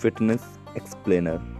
fitness explainer.